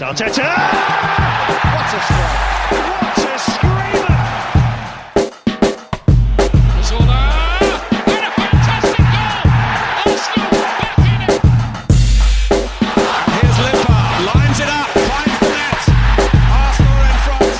Arteta! What a strike! What a screamer! Zola! And a fantastic goal! Arsenal back in it! Here's Limpar, lines it up, finds the net. Arsenal in front.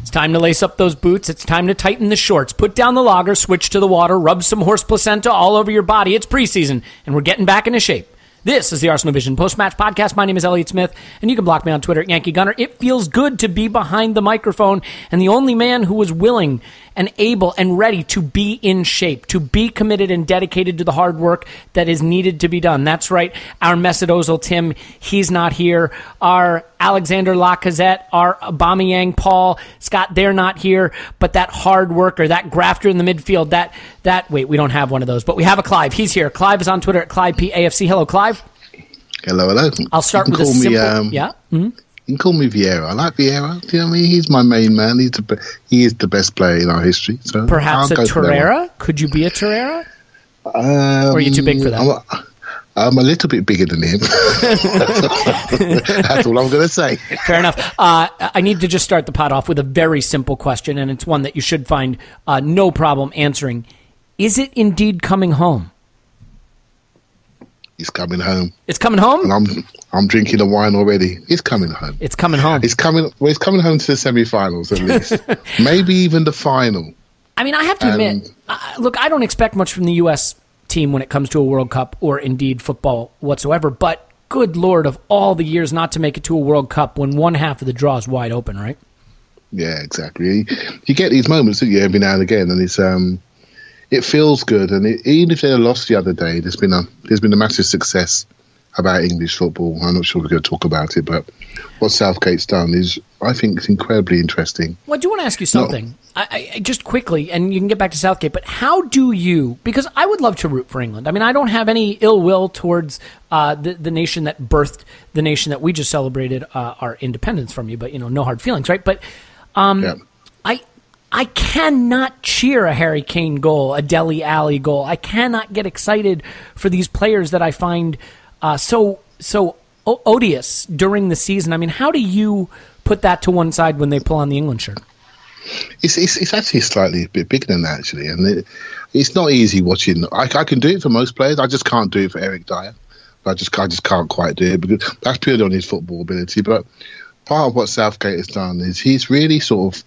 It's time to lace up those boots. It's time to tighten the shorts. Put down the lager, switch to the water, rub some horse placenta all over your body. It's preseason, and we're getting back into shape. This is the Arsenal Vision post match podcast. My name is Elliot Smith, and you can block me on Twitter at Yankee Gunner. It feels good to be behind the microphone, and the only man who was willing and able and ready to be in shape, to be committed and dedicated to the hard work that is needed to be done. That's right. Our Mesut Ozil Tim, he's not here. Our Alexander Lacazette, our Aubameyang Paul Scott, they're not here. But that hard worker, that grafter in the midfield, that that wait, we don't have one of those, but we have a Clive. He's here. Clive is on Twitter at Clive PAFC. Hello, Clive. Hello, hello. I'll start with can a call me, simple. um, yeah. Mhm. You can call me Vieira. I like Vieira. Do you know what I mean? He's my main man. He's the he is the best player in our history. So Perhaps I'll a Torreira? Could you be a Torreira? Um, Or are you too big for that? I'm a, I'm a little bit bigger than him. That's all I'm going to say. Fair enough. Uh, I need to just start the pot off with a very simple question, and it's one that you should find uh, no problem answering. Is it indeed coming home? He's coming home, It's coming home. and I'm I'm drinking the wine already. He's coming home. It's coming home. He's coming. Well, he's coming home to the semi-finals at least, maybe even the final. I mean, I have to admit, uh, look, I don't expect much from the U.S. team when it comes to a World Cup or indeed football whatsoever. But good lord, of all the years not to make it to a World Cup when one half of the draw is wide open, right? Yeah, exactly. You get these moments, don't you, every now and again, and it's um, it feels good. And it, even if they lost the other day, there's been a there's been a massive success about English football. I'm not sure we're going to talk about it, but what Southgate's done is, I think, it's incredibly interesting. Well, I do want to ask you something, I, I, just quickly, and you can get back to Southgate. But how do you? Because I would love to root for England. I mean, I don't have any ill will towards uh, the the nation that birthed the nation that we just celebrated uh, our independence from you. But you know, no hard feelings, right? But um, Yeah. I I cannot cheer a Harry Kane goal, a Dele Alli goal. I cannot get excited for these players that I find uh, so so o- odious during the season. I mean, how do you put that to one side when they pull on the England shirt? It's, it's, it's actually slightly a bit bigger than that, actually. And it, it's not easy watching. I, I can do it for most players. I just can't do it for Eric Dier. I just, I just can't quite do it because that's purely on his football ability. But part of what Southgate has done is he's really sort of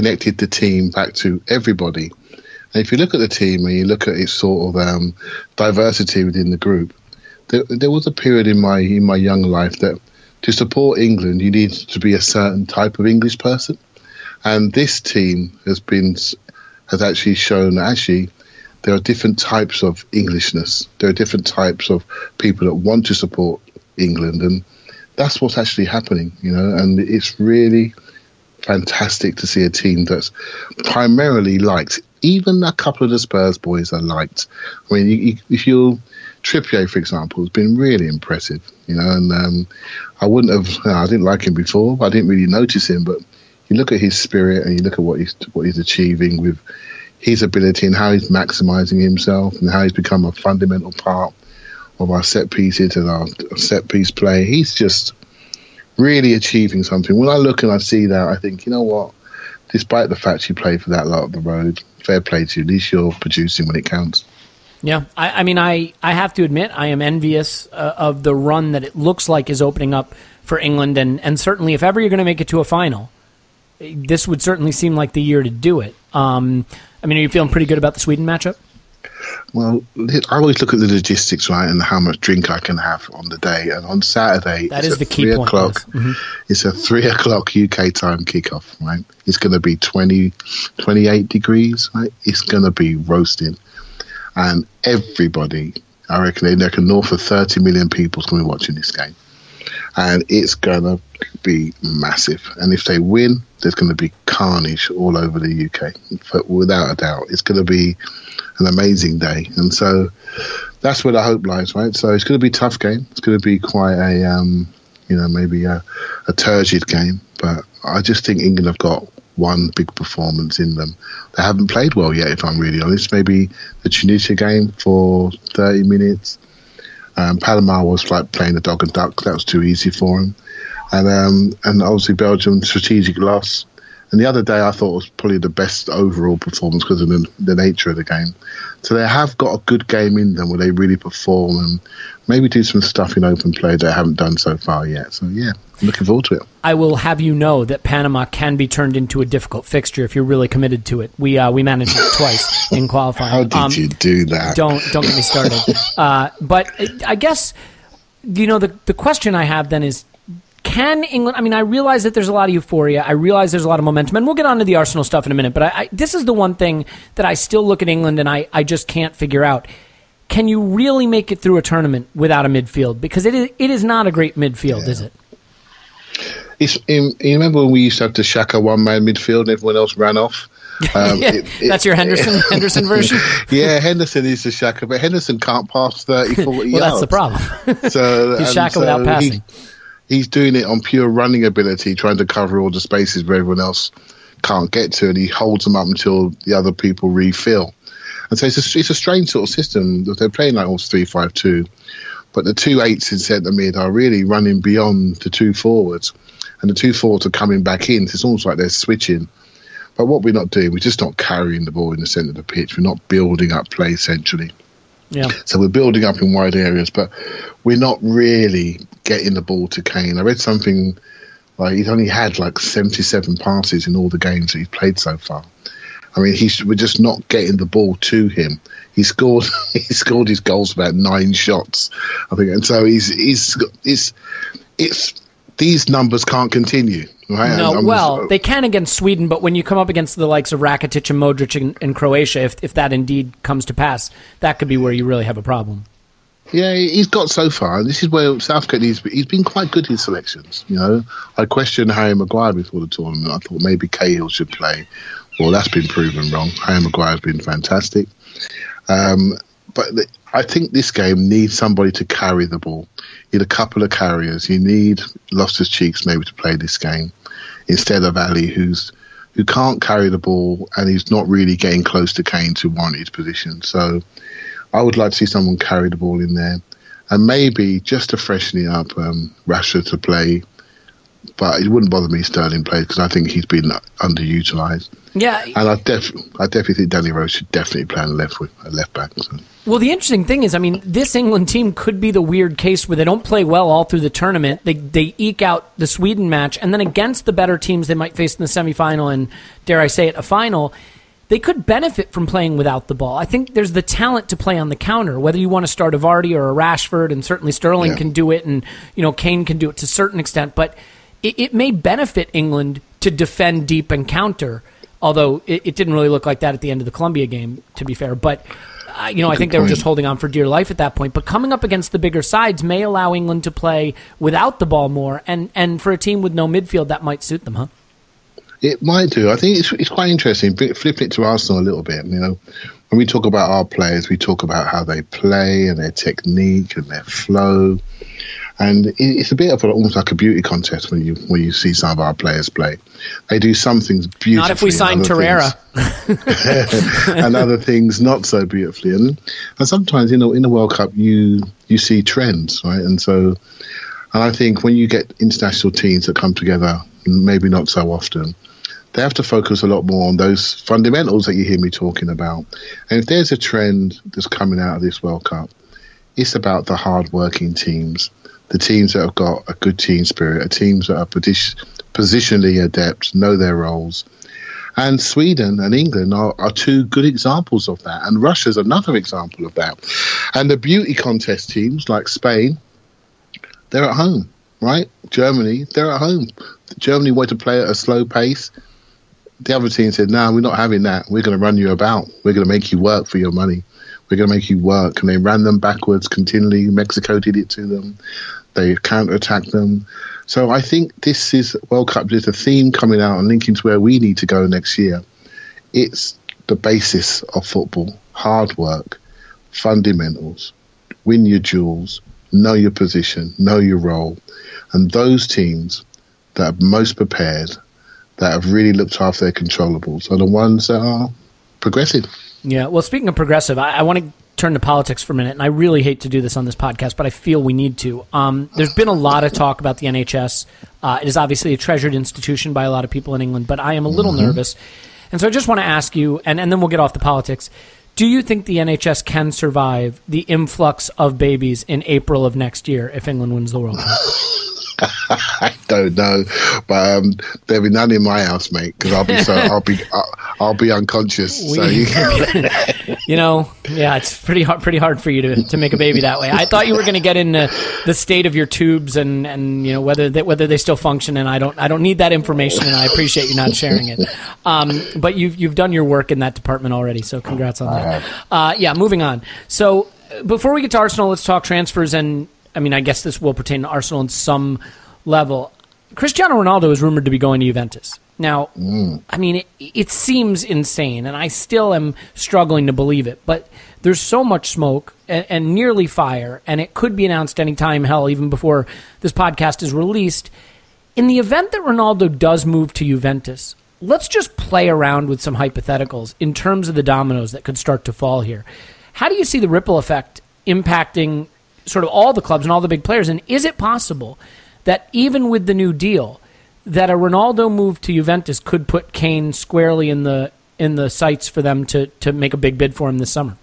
connected the team back to everybody. And if you look at the team and you look at its sort of um, diversity within the group, there, there was a period in my in my young life that to support England, you need to be a certain type of English person. And this team has been has actually shown that actually there are different types of Englishness. There are different types of people that want to support England, and that's what's actually happening. You know, and it's really fantastic to see a team that's primarily liked. Even a couple of the Spurs boys are liked. I mean, you, you, if you Trippier, for example, has been really impressive. You know, and um, I wouldn't have. I didn't like him before. I didn't really notice him, but you look at his spirit and you look at what he's what he's achieving with his ability and how he's maximising himself and how he's become a fundamental part of our set pieces and our set piece play. He's just really achieving something. When I look and I see that, I think, you know what? Despite the fact you play for that lot of the road, fair play to you. At least you're producing when it counts. Yeah, I, I mean, I, I have to admit, I am envious uh, of the run that it looks like is opening up for England, and, and certainly if ever you're going to make it to a final, this would certainly seem like the year to do it. Um, I mean, are you feeling pretty good about the Sweden matchup? Well, I always look at the logistics, right, and how much drink I can have on the day. And on Saturday, that is the key point. O'clock, mm-hmm. It's a three o'clock UK time kickoff, right? It's going to be 20, 28 degrees, right? It's going to be roasting, and everybody, I reckon, they reckon north of thirty million people is going to be watching this game and it's going to be massive. And if they win, there's going to be carnage all over the UK, but without a doubt. It's going to be an amazing day, and so that's where the hope lies, right? So it's going to be a tough game. It's going to be quite a, um, you know, maybe a, a turgid game, but I just think England have got one big performance in them. They haven't played well yet, if I'm really honest. Maybe the Tunisia game for 30 minutes um, Panama was like playing the dog and duck. That was too easy for him. And um, and obviously Belgium strategic loss. And the other day I thought was probably the best overall performance because of the, the, nature of the game. So they have got a good game in them where they really perform and maybe do some stuff in open play that I haven't done so far yet. So yeah, I'm looking forward to it. I will have you know that Panama can be turned into a difficult fixture if you're really committed to it. We uh, we managed it twice in qualifying. How did um, you do that? Don't don't get me started. uh, but I guess you know the the question I have then is can England? I mean, I realize that there's a lot of euphoria. I realize there's a lot of momentum, and we'll get on to the Arsenal stuff in a minute. But I, I, this is the one thing that I still look at England and I, I just can't figure out. Can you really make it through a tournament without a midfield? Because it is, it is not a great midfield, yeah. is it? It's, you remember when we used to have the Xhaka one man midfield and everyone else ran off? Um, yeah, it, it, that's your Henderson Henderson version. yeah, Henderson is the Xhaka, but Henderson can't pass 30, 40 well, yards. that's the problem. so he's Xhaka so without passing. He, he's doing it on pure running ability, trying to cover all the spaces where everyone else can't get to, and he holds them up until the other people refill. And so it's a, it's a strange sort of system. That they're playing like almost three five two, but the two eights in centre mid are really running beyond the two forwards, and the two forwards are coming back in. So it's almost like they're switching. But what we're not doing, we're just not carrying the ball in the centre of the pitch. We're not building up play centrally. Yeah. So we're building up in wide areas, but we're not really getting the ball to Kane. I read something like he's only had like 77 passes in all the games that he's played so far. I mean, he's we're just not getting the ball to him. He scored he scored his goals about nine shots, I think, and so he's he's it's it's these numbers can't continue. Right? No, well, they can against Sweden, but when you come up against the likes of Rakitic and Modric in, in Croatia, if if that indeed comes to pass, that could be where you really have a problem. Yeah, he's got so far. This is where Southgate needs. He's been quite good in selections. You know, I questioned Harry Maguire before the tournament. I thought maybe Cahill should play. Well, that's been proven wrong. Harry Maguire's been fantastic. Um, but the, I think this game needs somebody to carry the ball. Need a couple of carriers. You need Loftus Cheeks maybe to play this game instead of Alli, who's who can't carry the ball and he's not really getting close to Kane to warrant his position. So I would like to see someone carry the ball in there, and maybe just to freshen it up, um, Rashford to play. But it wouldn't bother me Sterling played because I think he's been underutilized. Yeah, and I def I definitely think Danny Rose should definitely play on left with a left back. So. Well, the interesting thing is, I mean, this England team could be the weird case where they don't play well all through the tournament. They they eke out the Sweden match, and then against the better teams they might face in the semifinal and dare I say it, a final they could benefit from playing without the ball. I think there's the talent to play on the counter, whether you want to start a Vardy or a Rashford, and certainly Sterling yeah. can do it, and you know Kane can do it to a certain extent. But it, it may benefit England to defend deep and counter. Although it, it didn't really look like that at the end of the Colombia game, to be fair. But uh, you know, I think they were just holding on for dear life at that point. But coming up against the bigger sides may allow England to play without the ball more, and and for a team with no midfield, that might suit them, huh? It might do. I think it's it's quite interesting. Flipping it to Arsenal a little bit. You know, when we talk about our players, we talk about how they play and their technique and their flow, and it's a bit of a, almost like a beauty contest when you when you see some of our players play. They do some things beautifully. Not if we sign Torreira. and other things not so beautifully. And and sometimes you know in the World Cup you you see trends, right? And so and I think when you get international teams that come together, maybe not so often, they have to focus a lot more on those fundamentals that you hear me talking about. And if there's a trend that's coming out of this World Cup, it's about the hard-working teams, the teams that have got a good team spirit, the teams that are positionally adept, know their roles. And Sweden and England are, are two good examples of that. And Russia's another example of that. And the beauty contest teams like Spain, they're at home, right? Germany, they're at home. Germany wanted to play at a slow pace. The other team said, "No, we're not having that. We're going to run you about. We're going to make you work for your money. We're going to make you work." And they ran them backwards continually. Mexico did it to them. They counter-attacked them. So I think this is World Cup. There's a theme coming out and linking to where we need to go next year. It's the basis of football: hard work, fundamentals, win your duels, know your position, know your role, and those teams that are most prepared, that have really looked after their controllables, are the ones that are progressive. Yeah. Well, speaking of progressive, I, I want to turn to politics for a minute, and I really hate to do this on this podcast, but I feel we need to. Um, there's been a lot of talk about the NHS. Uh, it is obviously a treasured institution by a lot of people in England, but I am a little nervous. And so I just want to ask you, and, and then we'll get off the politics. Do you think the NHS can survive the influx of babies in April of next year if England wins the World Cup? I don't know, but um, there'll be none in my house, mate, because I'll be so I'll be I'll, I'll be unconscious. so you, you know, yeah, it's pretty hard, pretty hard for you to, to make a baby that way. I thought you were going to get into the state of your tubes and, and you know whether they, whether they still function. And I don't I don't need that information, and I appreciate you not sharing it. Um, but you've you've done your work in that department already, so congrats on that. Uh, yeah, moving on. So before we get to Arsenal, let's talk transfers. And I mean, I guess this will pertain to Arsenal in some level. Cristiano Ronaldo is rumored to be going to Juventus. Now, mm. I mean, it, it seems insane, and I still am struggling to believe it. But there's so much smoke and, and nearly fire, and it could be announced anytime, hell, even before this podcast is released. In the event that Ronaldo does move to Juventus, let's just play around with some hypotheticals in terms of the dominoes that could start to fall here. How do you see the ripple effect impacting sort of all the clubs and all the big players? And is it possible that even with the new deal, that a Ronaldo move to Juventus could put Kane squarely in the in the sights for them to to make a big bid for him this summer?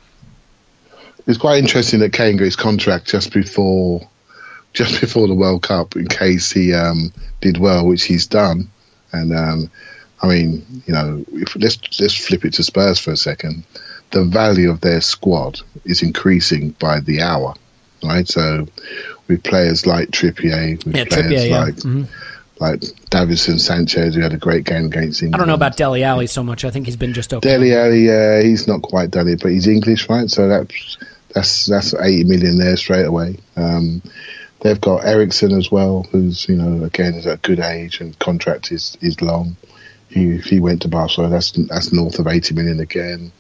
it's quite interesting that Kane got his contract just before just before the World Cup in case he um, did well, which he's done. And um, I mean, you know, if, let's let's flip it to Spurs for a second. The value of their squad is increasing by the hour, right? So with players like Trippier, with Yeah, players Trippier, yeah. like Mhm. like Davinson Sanchez, who had a great game against England. I don't know about Dele Alli so much. I think he's been just okay. Dele Alli, yeah, he's not quite done it, but he's English, right? So that's that's that's eighty million there straight away. Um, they've got Eriksen as well, who's you know again is at a good age and contract is is long. He if he went to Barcelona, that's that's north of eighty million again.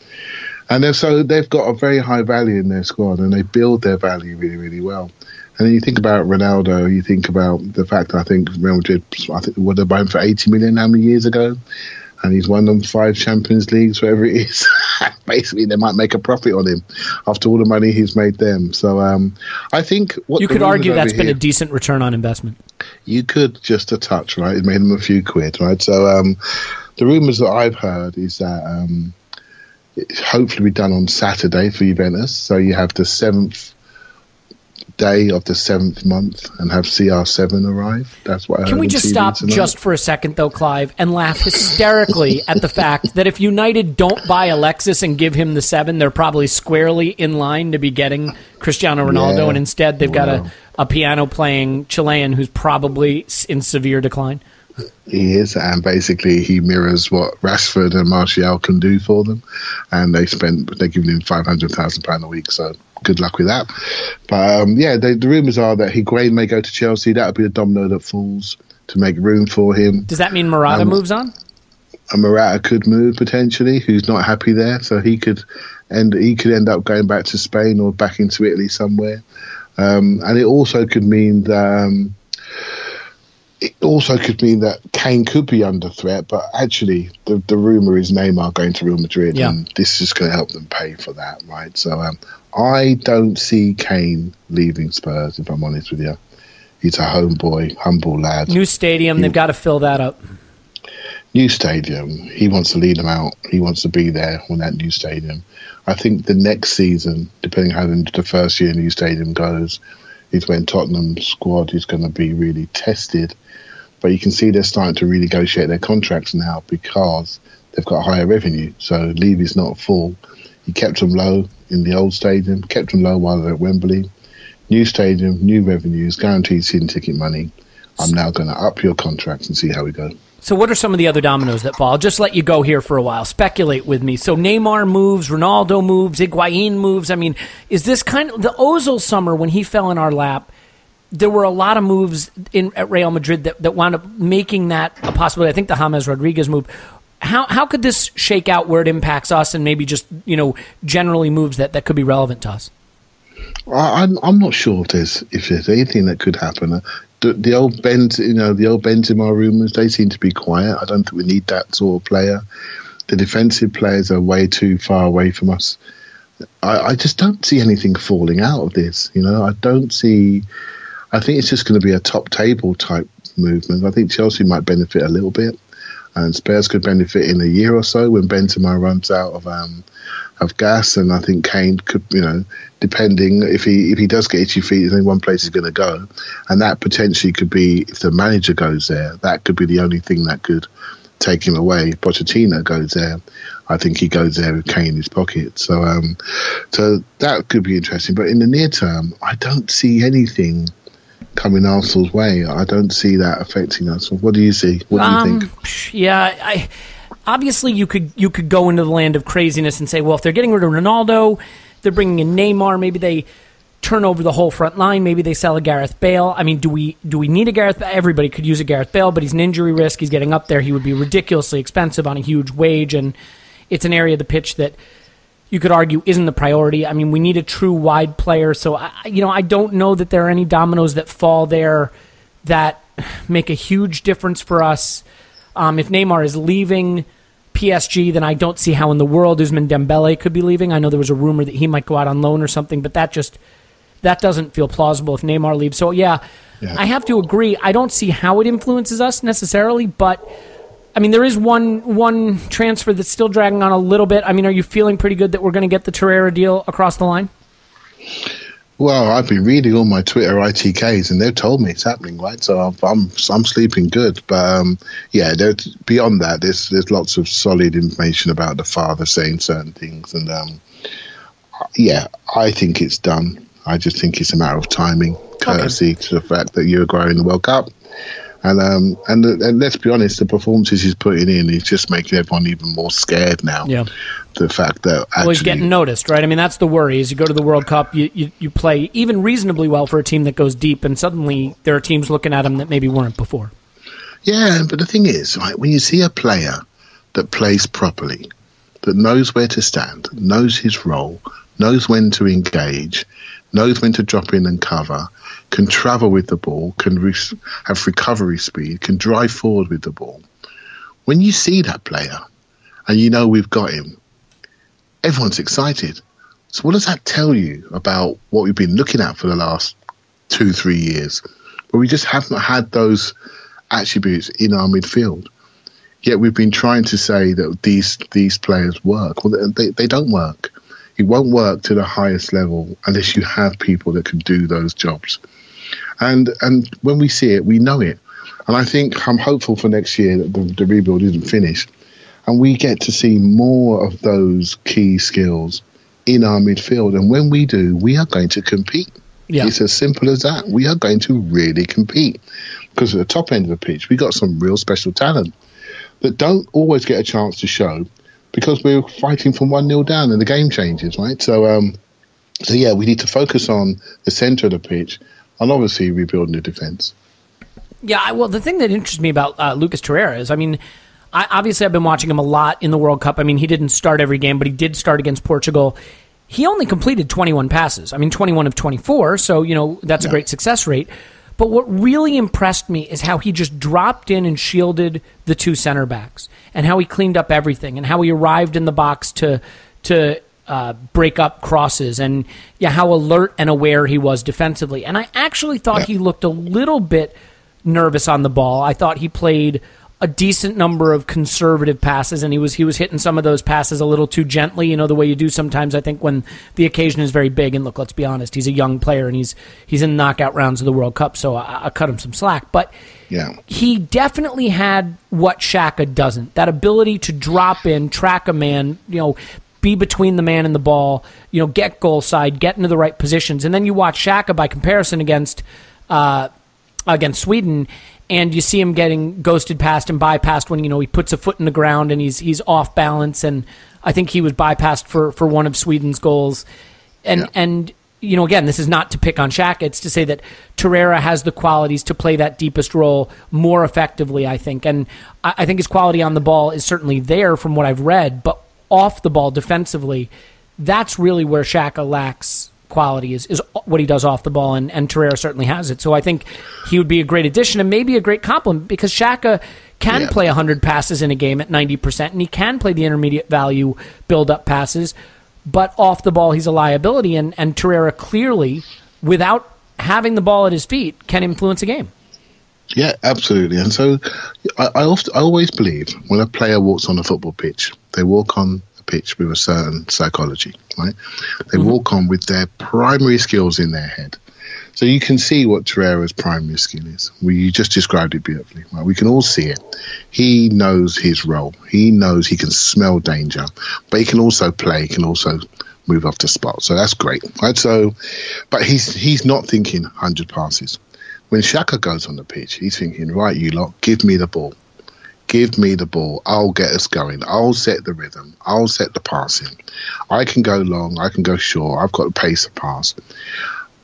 And they've, so they've got a very high value in their squad, and they build their value really, really well. And then you think about Ronaldo, you think about the fact that I think Real Madrid, I think would have bought him for 80 million how many years ago? And he's won them five Champions Leagues, whatever it is. Basically, they might make a profit on him after all the money he's made them. So um, I think what You could argue that's been a decent return on investment. you could just a touch, right? It made them a few quid, right? So um, the rumours that I've heard is that um, hopefully be done on Saturday for Juventus. So you have the seventh day of the seventh month and have CR7 arrive. That's what I Can we just TV stop tonight. just for a second, though, Clive, and laugh hysterically at the fact that if United don't buy Alexis and give him the seven, they're probably squarely in line to be getting Cristiano Ronaldo, Yeah. and instead they've got a, a piano playing Chilean who's probably in severe decline. He is, and basically he mirrors what Rashford and Martial can do for them, and they spent they're giving him five hundred thousand pound a week. So good luck with that. But um, yeah, they, the rumours are that Higuain may go to Chelsea. That would be a domino that falls to make room for him. Does that mean Morata Um, moves on? And Morata could move potentially, who's not happy there, so he could end he could end up going back to Spain or back into Italy somewhere. Um, and it also could mean that. It also could mean that Kane could be under threat, but actually, the, the rumor is Neymar going to Real Madrid, Yeah. and this is going to help them pay for that, right? So, um, I don't see Kane leaving Spurs. If I'm honest with you, he's a homeboy, humble lad. New stadium, they've got to fill that up. new stadium. He wants to lead them out. He wants to be there when that new stadium. I think the next season, depending how the the first year new stadium goes, is when Tottenham's squad is going to be really tested. But you can see they're starting to renegotiate their contracts now because they've got higher revenue. So Levy's not full. He kept them low in the old stadium, kept them low while they're at Wembley. New stadium, new revenues, guaranteed season ticket money. I'm now going to up your contracts and see how we go. So, what are some of the other dominoes that fall? I'll just let you go here for a while. Speculate with me. So, Neymar moves, Ronaldo moves, Higuain moves. I mean, is this kind of the Ozil summer when he fell in our lap? There were a lot of moves in at Real Madrid that, that wound up making that a possibility. I think the James Rodriguez move. How how could this shake out where it impacts us and maybe just you know generally moves that, that could be relevant to us? I'm I'm not sure if there's if there's anything that could happen. The, old Benz, you know, the old Benzema rumours, they seem to be quiet. I don't think we need that sort of player. The defensive players are way too far away from us. I, I just don't see anything falling out of this. You know, I don't see. I think it's just going to be a top table type movement. I think Chelsea might benefit a little bit, and Spurs could benefit in a year or so when Benzema runs out of um, of gas, and I think Kane could, you know, depending if he if he does get itchy feet, there's only one place he's going to go, and that potentially could be if the manager goes there, that could be the only thing that could take him away. If Pochettino goes there, I think he goes there with Kane in his pocket. So, um, so that could be interesting. But in the near term, I don't see anything coming Arsenal's way. I don't see that affecting us. What do you see? What do you Um, think? Yeah, I obviously you could you could go into the land of craziness and say, well, if they're getting rid of Ronaldo, they're bringing in Neymar. Maybe they turn over the whole front line. Maybe they sell a Gareth Bale. I mean, do we do we need a Gareth? Everybody could use a Gareth Bale, but he's an injury risk. He's getting up there. He would be ridiculously expensive on a huge wage, and it's an area of the pitch that you could argue isn't the priority. I mean, we need a true wide player. So, I, you know, I don't know that there are any dominoes that fall there that make a huge difference for us. Um, if Neymar is leaving PSG, then I don't see how in the world Ousmane Dembele could be leaving. I know there was a rumor that he might go out on loan or something, but that just that doesn't feel plausible if Neymar leaves. So yeah, Yeah. I have to agree. I don't see how it influences us necessarily, but I mean there is one one transfer that's still dragging on a little bit. I mean, are you feeling pretty good that we're going to get the Torreira deal across the line? Well, I've been reading all my Twitter ITKs, and they've told me it's happening, right? So I'm I'm, I'm sleeping good. But um, yeah, there's, beyond that, there's there's lots of solid information about the father saying certain things, and um, yeah, I think it's done. I just think it's a matter of timing, courtesy to the fact that Uruguay in the World Cup. And um and, and let's be honest, the performances he's putting in is just making everyone even more scared now. Yeah. The fact that actually Well, he's getting noticed, right? I mean, that's the worry. Is you go to the World Cup, you, you you play even reasonably well for a team that goes deep, and suddenly there are teams looking at him that maybe weren't before. Yeah, but the thing is, right, when you see a player that plays properly, that knows where to stand, knows his role, knows when to engage, knows when to drop in and cover, can travel with the ball, can re- have recovery speed, can drive forward with the ball. When you see that player and you know we've got him, everyone's excited. So, what does that tell you about what we've been looking at for the last two, three years? Where we just haven't had those attributes in our midfield. Yet we've been trying to say that these these players work. Well, they, they don't work. It won't work to the highest level unless you have people that can do those jobs. And and when we see it, we know it. And I think I'm hopeful for next year that the, the rebuild isn't finished, and we get to see more of those key skills in our midfield. And when we do, we are going to compete. Yeah. It's as simple as that. We are going to really compete because at the top end of the pitch, we got some real special talent that don't always get a chance to show because we're fighting from one 0 down and the game changes, right? So, um, so yeah, we need to focus on the centre of the pitch and obviously rebuilding the defence. Yeah, well, the thing that interests me about uh, Lucas Torreira is, I mean, I, obviously I've been watching him a lot in the World Cup. I mean, he didn't start every game, but he did start against Portugal. He only completed 21 passes. I mean, 21 of 24, so, you know, that's a great success rate. But what really impressed me is how he just dropped in and shielded the two center backs, and how he cleaned up everything, and how he arrived in the box to to uh, break up crosses, and yeah, how alert and aware he was defensively. And I actually thought he looked a little bit nervous on the ball. I thought he played a decent number of conservative passes, and he was he was hitting some of those passes a little too gently. You know the way you do sometimes. I think when the occasion is very big, and look, let's be honest, he's a young player, and he's he's in knockout rounds of the World Cup, so I, I cut him some slack. But Yeah. he definitely had what Xhaka doesn't that ability to drop in, track a man, you know, be between the man and the ball, you know, get goal side, get into the right positions. And then you watch Xhaka by comparison against uh, against Sweden. And you see him getting ghosted past and bypassed when you know he puts a foot in the ground and he's he's off balance. And I think he was bypassed for, for one of Sweden's goals. And Yeah. and you know, again, this is not to pick on Shaq. It's to say that Torreira has the qualities to play that deepest role more effectively, I think. And I, I think his quality on the ball is certainly there from what I've read, but off the ball defensively, that's really where Xhaka lacks quality is, is what he does off the ball, and, and Torreira certainly has it. So I think he would be a great addition and maybe a great compliment because Xhaka can Yeah. play 100 passes in a game at 90%, and he can play the intermediate value build up passes but off the ball he's a liability and, and Torreira clearly without having the ball at his feet can influence a game. Yeah, absolutely. And so I, I, often, I always believe when a player walks on a football pitch, they walk on pitch with a certain psychology, right? They mm-hmm. walk on with their primary skills in their head. So you can see what Torreira's primary skill is. We you just described it beautifully. Right? We can all see it. He knows his role. He knows he can smell danger, but he can also play. He can also move off the spot. So that's great, right? So, but he's he's not thinking hundred passes. When Xhaka goes on the pitch, he's thinking, right, you lot, give me the ball. Give me the ball. I'll get us going. I'll set the rhythm. I'll set the passing. I can go long. I can go short. I've got the pace to pass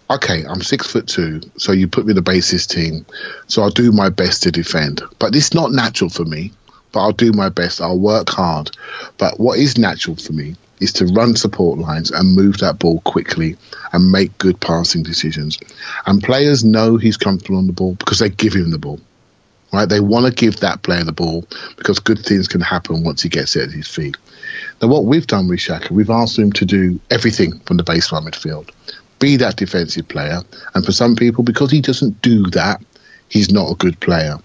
okay, I'm six foot two, so you put me in the basis team, so I'll do my best to defend. But it's not natural for me, but I'll do my best. I'll work hard. But what is natural for me is to run support lines and move that ball quickly and make good passing decisions. And players know he's comfortable on the ball because they give him the ball. Right? They want to give that player the ball because good things can happen once he gets it at his feet. Now, what we've done with Xhaka, we've asked him to do everything from the baseline midfield be that defensive player. And for some people, because he doesn't do that, he's not a good player.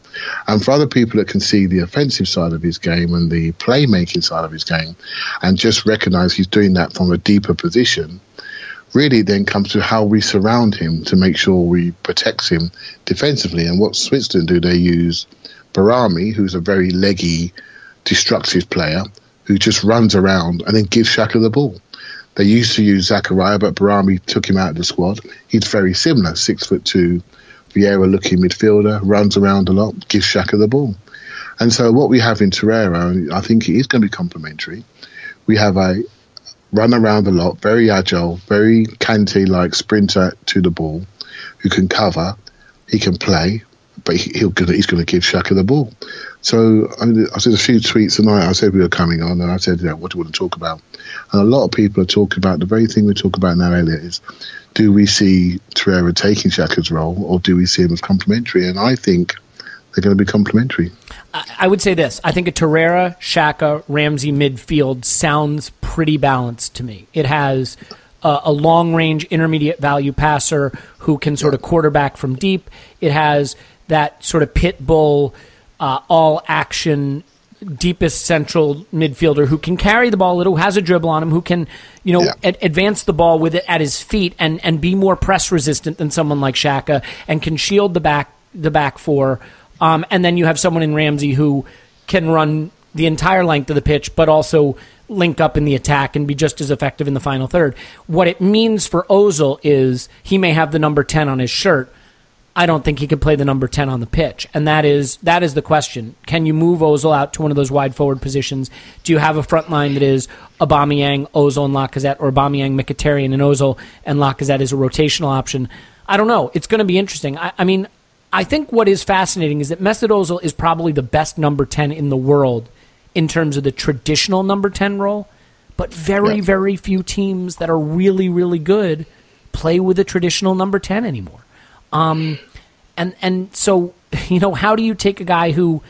And for other people that can see the offensive side of his game and the playmaking side of his game and just recognize he's doing that from a deeper position, really then comes to how we surround him to make sure we protect him defensively. And what Switzerland do, they use Behrami, who's a very leggy, destructive player, who just runs around and then gives Xhaka the ball. They used to use Zakaria, but Behrami took him out of the squad. He's very similar, six foot two, Vieira looking midfielder, runs around a lot, gives Xhaka the ball. And so what we have in Torreira, I think it is going to be complementary. We have a run around a lot, very agile, very Kante like sprinter to the ball, who can cover, he can play, but he, gonna, he's going to give Xhaka the ball. So I, I said a few tweets tonight. I said we were coming on, and I said, yeah, "What do you want to talk about?" And a lot of people are talking about the very thing we talk about now, Elliot. Is do we see Torreira taking Xhaka's role, or do we see him as complementary? And I think they're going to be complementary. I would say this. I think a Torreira, Xhaka, Ramsey midfield sounds pretty balanced to me. It has a, a long range intermediate value passer who can sort of quarterback from deep. It has that sort of pit bull, uh, all action, deepest central midfielder who can carry the ball a little, who has a dribble on him, who can, you know, Yeah. ad- advance the ball with it at his feet and, and be more press resistant than someone like Xhaka and can shield the back the back four. Um, and then you have someone in Ramsey who can run the entire length of the pitch, but also link up in the attack and be just as effective in the final third. What it means for Ozil is he may have the number 10 on his shirt. I don't think he could play the number 10 on the pitch. And that is that is the question. Can you move Ozil out to one of those wide forward positions? Do you have a front line that is Aubameyang, Ozil, and Lacazette, or Aubameyang, Mkhitaryan, and Ozil, and Lacazette is a rotational option? I don't know. It's going to be interesting. I, I mean, I think what is fascinating is that Mesut Ozil is probably the best number 10 in the world in terms of the traditional number 10 role, but very, Yeah. very few teams that are really, really good play with a traditional number 10 anymore. Um, and, and so, you know, how do you take a guy who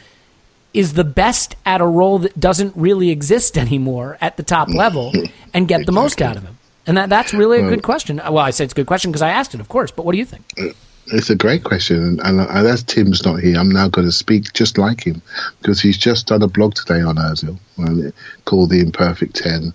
is the best at a role that doesn't really exist anymore at the top level and get the most out of him? And that, that's really a good question. Well, I say it's a good question because I asked it, of course, but what do you think? It's a great question, and, and, as Tim's not here, I'm now going to speak just like him because he's just done a blog today on Ozil called "The Imperfect 10.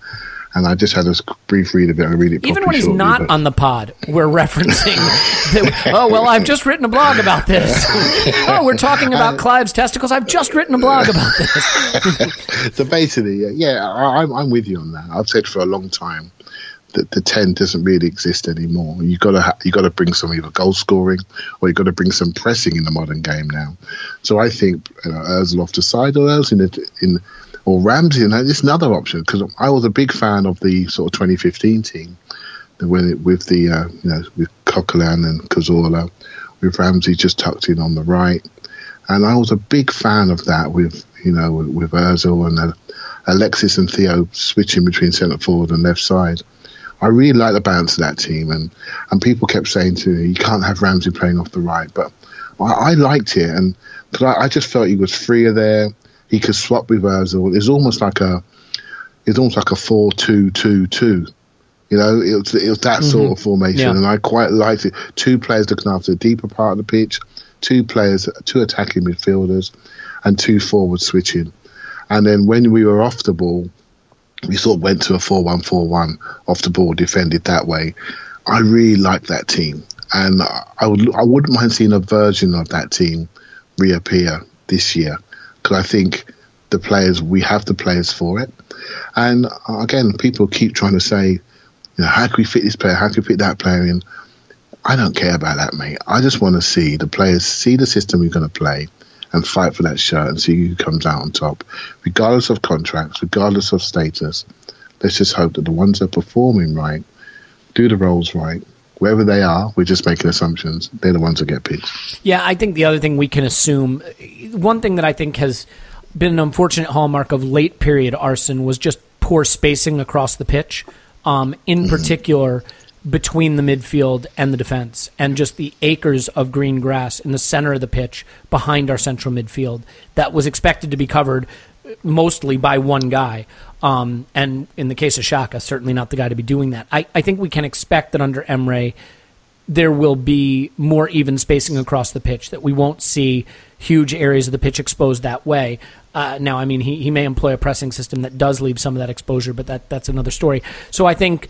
and I just had a brief read of it. I read it Even when he's shortly, not but- on the pod, we're referencing. that, oh well, I've just written a blog about this. oh, we're talking about Clive's testicles. I've just written a blog about this. so basically, yeah, I'm, I'm with you on that. I've said for a long time that the ten doesn't really exist anymore. You got to ha- you got to bring some either goal scoring or you got to bring some pressing in the modern game now. So I think you know, Ozil off the side or else in the, in or Ramsey, and it's another option because I was a big fan of the sort of 2015 team when it, with the uh, you know with Coquelin and Cazorla, with Ramsey just tucked in on the right, and I was a big fan of that with you know with, with Özil and uh, Alexis and Theo switching between centre forward and left side. I really like the balance of that team, and and people kept saying to me, you can't have Ramsey playing off the right, but I, I liked it, and cause I, I just felt he was freer there. He could swap with Özil. It's almost like a it's almost like a four-two-two-two. You know, it was, it was that mm-hmm. sort of formation, Yeah. and I quite liked it. Two players looking after the deeper part of the pitch, two players, two attacking midfielders, and two forward switching. And then when we were off the ball, we sort of went to a 4-1-4-1 off the ball, defended that way. I really like that team, and I would I wouldn't mind seeing a version of that team reappear this year because I think the players we have the players for it. And uh, again, people keep trying to say, you know, how can we fit this player? How can we fit that player in? I don't care about that, mate. I just want to see the players see the system we're going to play and fight for that shirt and see who comes out on top, regardless of contracts, regardless of status. Let's just hope that the ones that are performing right, do the roles right, wherever they are, we're just making assumptions. They're the ones that get picked. Yeah, I think the other thing we can assume, one thing that I think has been an unfortunate hallmark of late period Arsène was just poor spacing across the pitch, um, in particular between the midfield and the defense, and just the acres of green grass in the center of the pitch behind our central midfield that was expected to be covered mostly by one guy. Um, and in the case of Xhaka, certainly not the guy to be doing that. I, I think we can expect that under Emery, there will be more even spacing across the pitch, that we won't see huge areas of the pitch exposed that way. Uh, now, I mean, he, he may employ a pressing system that does leave some of that exposure, but that, that's another story. So I think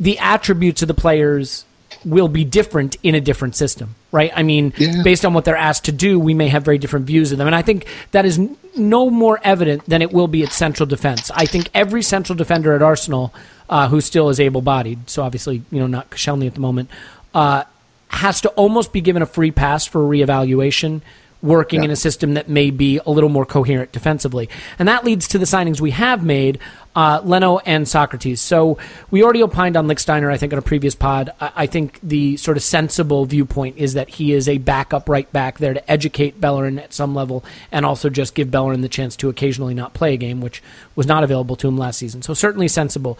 the attributes of the players will be different in a different system, right? I mean, Yeah. based on what they're asked to do, we may have very different views of them. And I think that is n- no more evident than it will be at central defense. I think every central defender at Arsenal uh, who still is able bodied, so obviously, you know, not Koscielny at the moment, uh, has to almost be given a free pass for reevaluation working Yeah. in a system that may be a little more coherent defensively. And that leads to the signings we have made, uh, Leno and Sokratis. So we already opined on Lichtsteiner, I think, on a previous pod. I, I think the sort of sensible viewpoint is that he is a backup right back there to educate Bellerin at some level and also just give Bellerin the chance to occasionally not play a game, which was not available to him last season. So certainly sensible.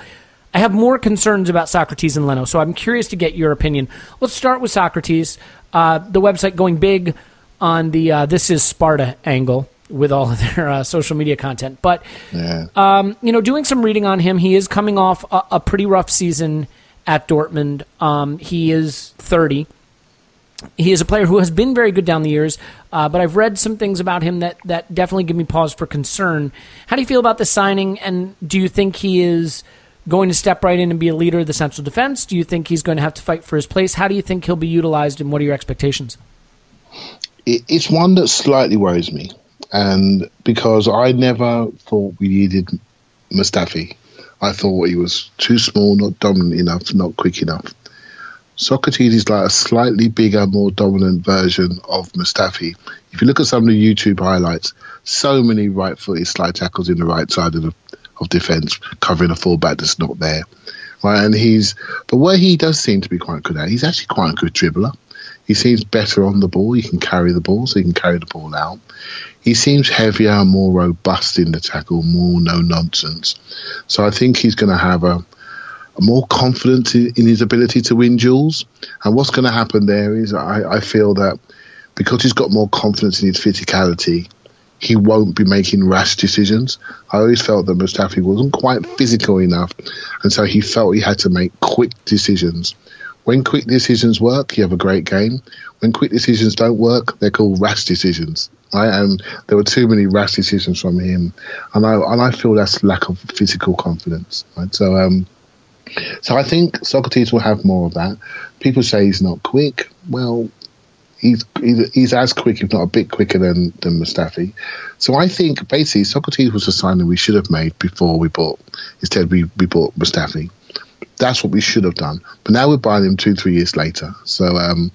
I have more concerns about Sokratis and Leno, so I'm curious to get your opinion. Let's start with Sokratis. Uh, the website going big on the uh, This Is Sparta angle with all of their uh, social media content. But, Yeah. um, you know, doing some reading on him, he is coming off a, a pretty rough season at Dortmund. Um, he is 30 he is a player who has been very good down the years, uh, but I've read some things about him that, that definitely give me pause for concern. How do you feel about the signing, and do you think he is going to step right in and be a leader of the central defense? Do you think he's going to have to fight for his place? How do you think he'll be utilized, and what are your expectations? It, it's one that slightly worries me, and because I never thought we needed Mustafi I thought he was too small, not dominant enough, not quick enough. Sokratis is like a slightly bigger, more dominant version of Mustafi. If you look at some of the YouTube highlights, so many right-footed slide tackles in the right side of the of defence, covering a fullback that's not there. Right, and he's but where he does seem to be quite good at, he's actually quite a good dribbler. He seems better on the ball. He can carry the ball, so he can carry the ball out. He seems heavier more robust in the tackle, more no nonsense. So I think he's going to have a, a more confidence in, in, his ability to win duels. And what's going to happen there is I, I feel that because he's got more confidence in his physicality, he won't be making rash decisions. I always felt that Mustafi wasn't quite physical enough, and so he felt he had to make quick decisions. When quick decisions work, you have a great game. When quick decisions don't work, they're called rash decisions. Right? And there were too many rash decisions from him, and I and I feel that's lack of physical confidence. Right? So um, so I think Sokratis will have more of that. People say he's not quick. Well, he's, he's as quick, if not a bit quicker than than Mustafi. So I think basically Sokratis was a signing we should have made before we bought. Instead, we we bought Mustafi. That's what we should have done. But now we're buying him two three years later. So um,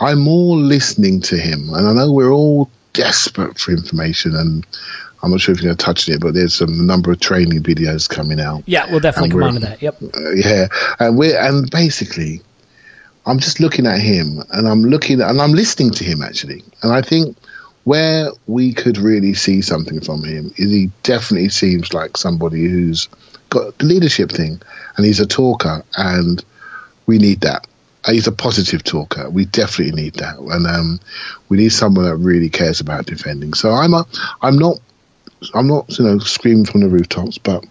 I'm more listening to him, and I know we're all desperate for information and. I'm not sure if you're going to touch it, but there's a number of training videos coming out. Yeah, we'll definitely come on to that. Yep. Uh, yeah, and we're and basically, I'm just looking at him and I'm looking and I'm listening to him actually. And I think where we could really see something from him is he definitely seems like somebody who's got the leadership thing and he's a talker and we need that. He's a positive talker. We definitely need that, and um, we need someone that really cares about defending. So I'm a, I'm not, I'm not, you know, screaming from the rooftops, but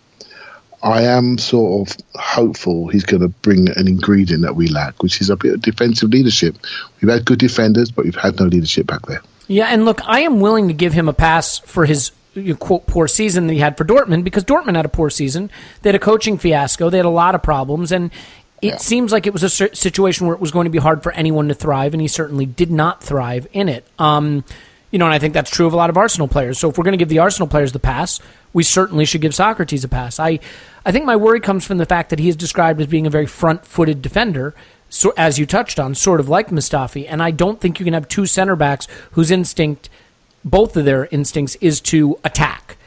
I am sort of hopeful he's going to bring an ingredient that we lack, which is a bit of defensive leadership. We've had good defenders, but we've had no leadership back there. Yeah, and look, I am willing to give him a pass for his you know, quote poor season that he had for Dortmund because Dortmund had a poor season. They had a coaching fiasco. They had a lot of problems, and it yeah. seems like it was a situation where it was going to be hard for anyone to thrive, and he certainly did not thrive in it. Um, you know, and I think that's true of a lot of Arsenal players. So if we're going to give the Arsenal players the pass, we certainly should give Sokratis a pass. I, I think my worry comes from the fact that he is described as being a very front-footed defender, so as you touched on, sort of like Mustafi. And I don't think you can have two center backs whose instinct, both of their instincts, is to attack.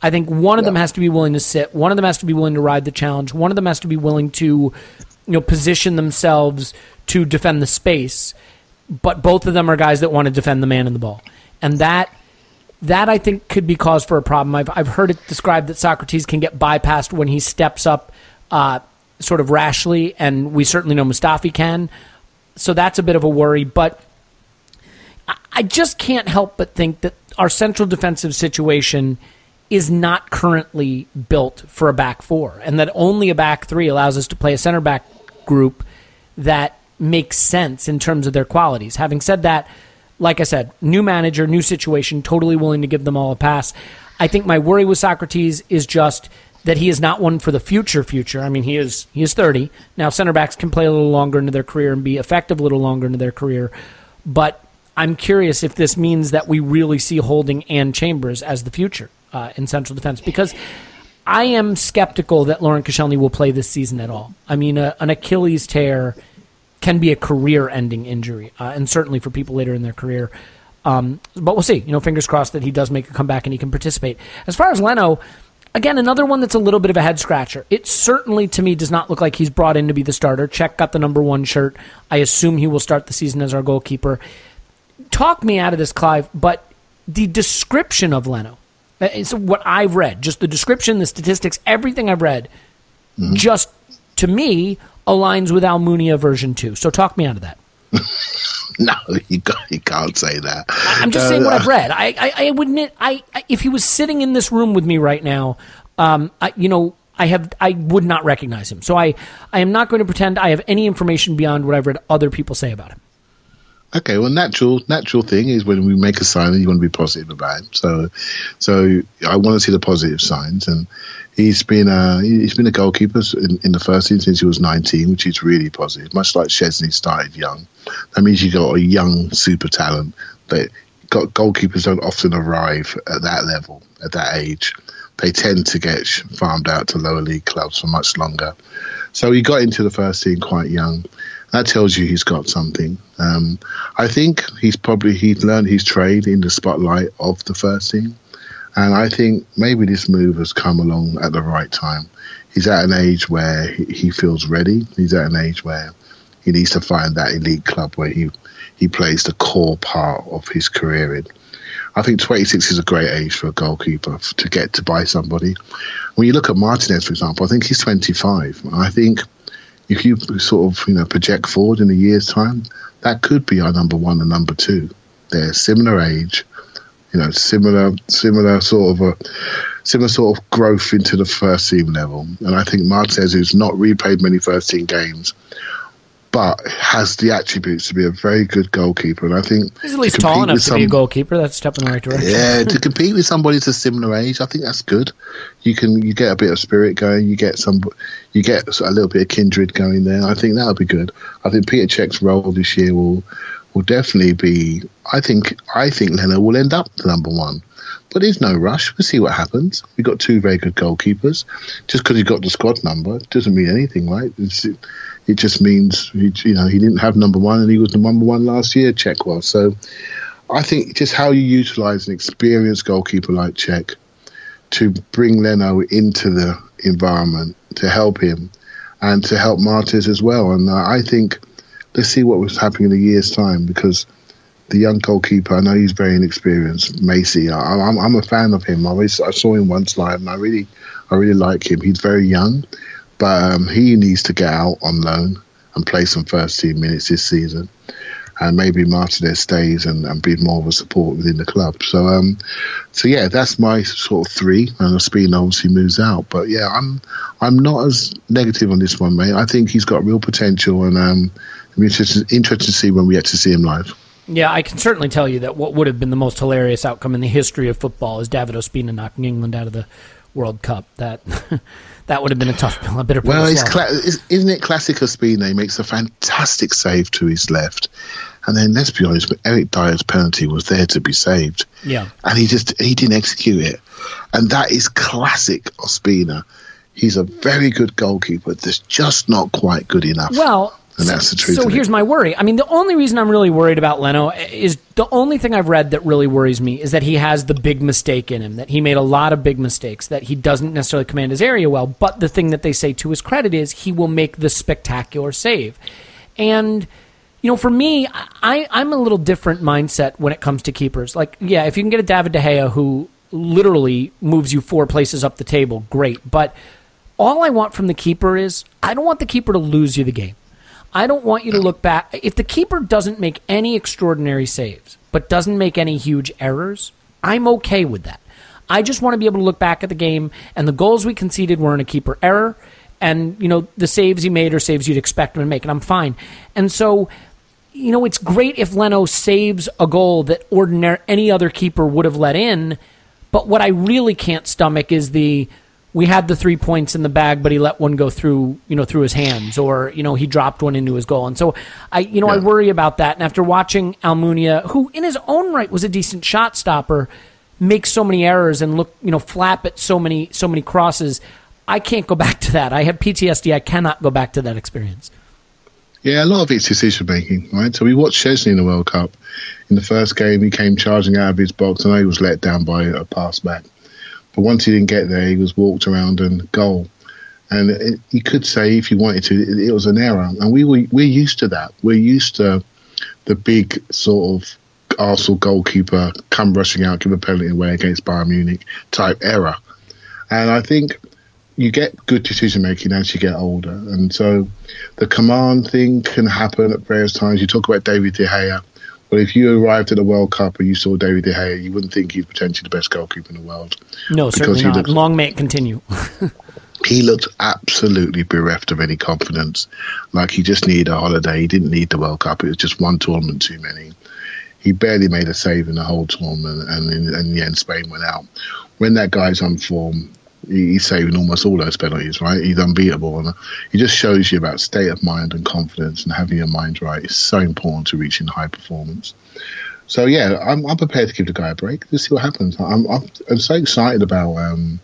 I think one of them has to be willing to sit. One of them has to be willing to ride the challenge. One of them has to be willing to, you know, position themselves to defend the space. But both of them are guys that want to defend the man in the ball and that that I think could be cause for a problem. I've I've heard it described that Sokratis can get bypassed when he steps up, uh, sort of rashly, and we certainly know Mustafi can. So that's a bit of a worry, but I, just can't help but think that our central defensive situation is not currently built for a back four, and that only a back three allows us to play a center back group that makes sense in terms of their qualities. Having said that like I said, new manager, new situation, totally willing to give them all a pass. I think my worry with Sokratis is just that he is not one for the future future. I mean, he is he is 30. Now center backs can play a little longer into their career and be effective a little longer into their career. But I'm curious if this means that we really see Holding and Chambers as the future uh, in central defense because I am skeptical that Laurent Koscielny will play this season at all. I mean, an Achilles tear can be a career-ending injury, uh, and certainly for people later in their career. Um, but we'll see. You know, fingers crossed that he does make a comeback and he can participate. As far as Leno, again, another one that's a little bit of a head scratcher. It certainly, to me, does not look like he's brought in to be the starter. Cech got the number one shirt. I assume he will start the season as our goalkeeper. Talk me out of this, Clive, but the description of Leno, uh, it's what I've read, just the description, the statistics, everything I've read, mm-hmm. just to me aligns with Almunia version 2. So talk me out of that. no, you, you can't say that. I'm just uh, saying what I've read. I, I, I wouldn't. I, I, if he was sitting in this room with me right now, um, I, you know, I have, I would not recognize him. So I, I am not going to pretend I have any information beyond what I've read other people say about him. Okay, well, natural natural thing is when we make a sign, you want to be positive about him. So, so I want to see the positive signs, and he's been a he's been a goalkeeper in, in the first team since he was 19, which is really positive. Much like Szczesny started young, that means you got a young super talent. That goalkeepers don't often arrive at that level at that age. they tend to get farmed out to lower league clubs for much longer. So he got into the first team quite young. That tells you he's got something. Um, I think he's probably he's learned his trade in the spotlight of the first team, and I think maybe this move has come along at the right time. He's at an age where he feels ready. He's at an age where he needs to find that elite club where he he plays the core part of his career in. I think 26 is a great age for a goalkeeper to get to buy somebody. When you look at Martinez, for example, I think he's 25. I think if you sort of you know project forward in a year's time, that could be our number one and number two. They're similar age, you know, similar similar sort of a similar sort of growth into the first team level. And I think Martinez, who's not replayed many first team games, but has the attributes to be a very good goalkeeper. And I think he's at least tall enough to some, be a goalkeeper. That's a step in the right direction. Yeah, to compete with somebody to similar age, I think that's good. You can you get a bit of spirit going. You get some, you get a little bit of kindred going there. I think that'll be good. I think Peter Cech's role this year will will definitely be. I think I think Leno will end up the number one. But there's no rush. We'll see what happens. We've got two very good goalkeepers. Just because he got the squad number doesn't mean anything, right? It's, it just means he, you know he didn't have number one and he was the number one last year. Cech was so. I think just how you utilise an experienced goalkeeper like Cech to bring Leno into the environment to help him and to help Martinez as well. And uh, I think let's see what was happening in a year's time because the young goalkeeper, I know he's very inexperienced, Macey. I, am I'm a fan of him. I, always, I saw him once live, and I really, I really like him. He's very young, but um, he needs to get out on loan and play some first team minutes this season. And maybe Martinez stays and, and be more of a support within the club. So, um, so yeah, that's my sort of three. And Ospina obviously moves out, but yeah, I'm I'm not as negative on this one, mate. I think he's got real potential, and um, I'm interested, interested to see when we get to see him live. Yeah, I can certainly tell you that what would have been the most hilarious outcome in the history of football is David Ospina knocking England out of the World Cup. That that would have been a tough, a bit of well, it's cla- isn't it classic Ospina? He makes a fantastic save to his left, and then let's be honest, Eric Dier's penalty was there to be saved. Yeah, and he just he didn't execute it, and that is classic Ospina. He's a very good goalkeeper. That's just not quite good enough. Well, and that's the truth. So here's my worry. I mean, the only reason I'm really worried about Leno is the only thing I've read that really worries me is that he has the big mistake in him, that he made a lot of big mistakes, that he doesn't necessarily command his area well. But the thing that they say to his credit is he will make the spectacular save. And, you know, for me, I, I'm a little different mindset when it comes to keepers. Like, yeah, if you can get a David De Gea who literally moves you four places up the table, great. But all I want from the keeper is I don't want the keeper to lose you the game. I don't want you to look back. If the keeper doesn't make any extraordinary saves, but doesn't make any huge errors, I'm okay with that. I just want to be able to look back at the game and the goals we conceded were in a keeper error, and you know the saves he made are saves you'd expect him to make, and I'm fine. And so, you know, it's great if Leno saves a goal that ordinary any other keeper would have let in. But what I really can't stomach is the we had the three points in the bag, but he let one go through, you know, through his hands, or you know, he dropped one into his goal, and so I, you know, yeah. I worry about that. And after watching Almunia, who in his own right was a decent shot stopper, make so many errors and look, you know, flap at so many so many crosses, I can't go back to that. I have PTSD. I cannot go back to that experience. Yeah, a lot of it's decision making, right? So we watched Szczesny in the World Cup. In the first game, he came charging out of his box, and he was let down by a pass back. But once he didn't get there, he was walked around and goal. And you could say, if you wanted to, it, it was an error. And we were we're used to that. We're used to the big sort of Arsenal goalkeeper come rushing out, give a penalty away against Bayern Munich type error. And I think you get good decision making as you get older. And so the command thing can happen at various times. You talk about David De Gea. But if you arrived at the World Cup and you saw David De Gea, you wouldn't think he's potentially the best goalkeeper in the world. No, certainly not. Looked, Long may it continue. he looked absolutely bereft of any confidence. Like he just needed a holiday. He didn't need the World Cup. It was just one tournament too many. He barely made a save in the whole tournament, and in, in the end, Spain went out. When that guy's on form, he's saving almost all those penalties, right? He's unbeatable, and he just shows you about state of mind and confidence and having your mind right is so important to reaching high performance. So yeah, I'm, I'm prepared to give the guy a break. Let's see what happens. I'm I'm, I'm so excited about um,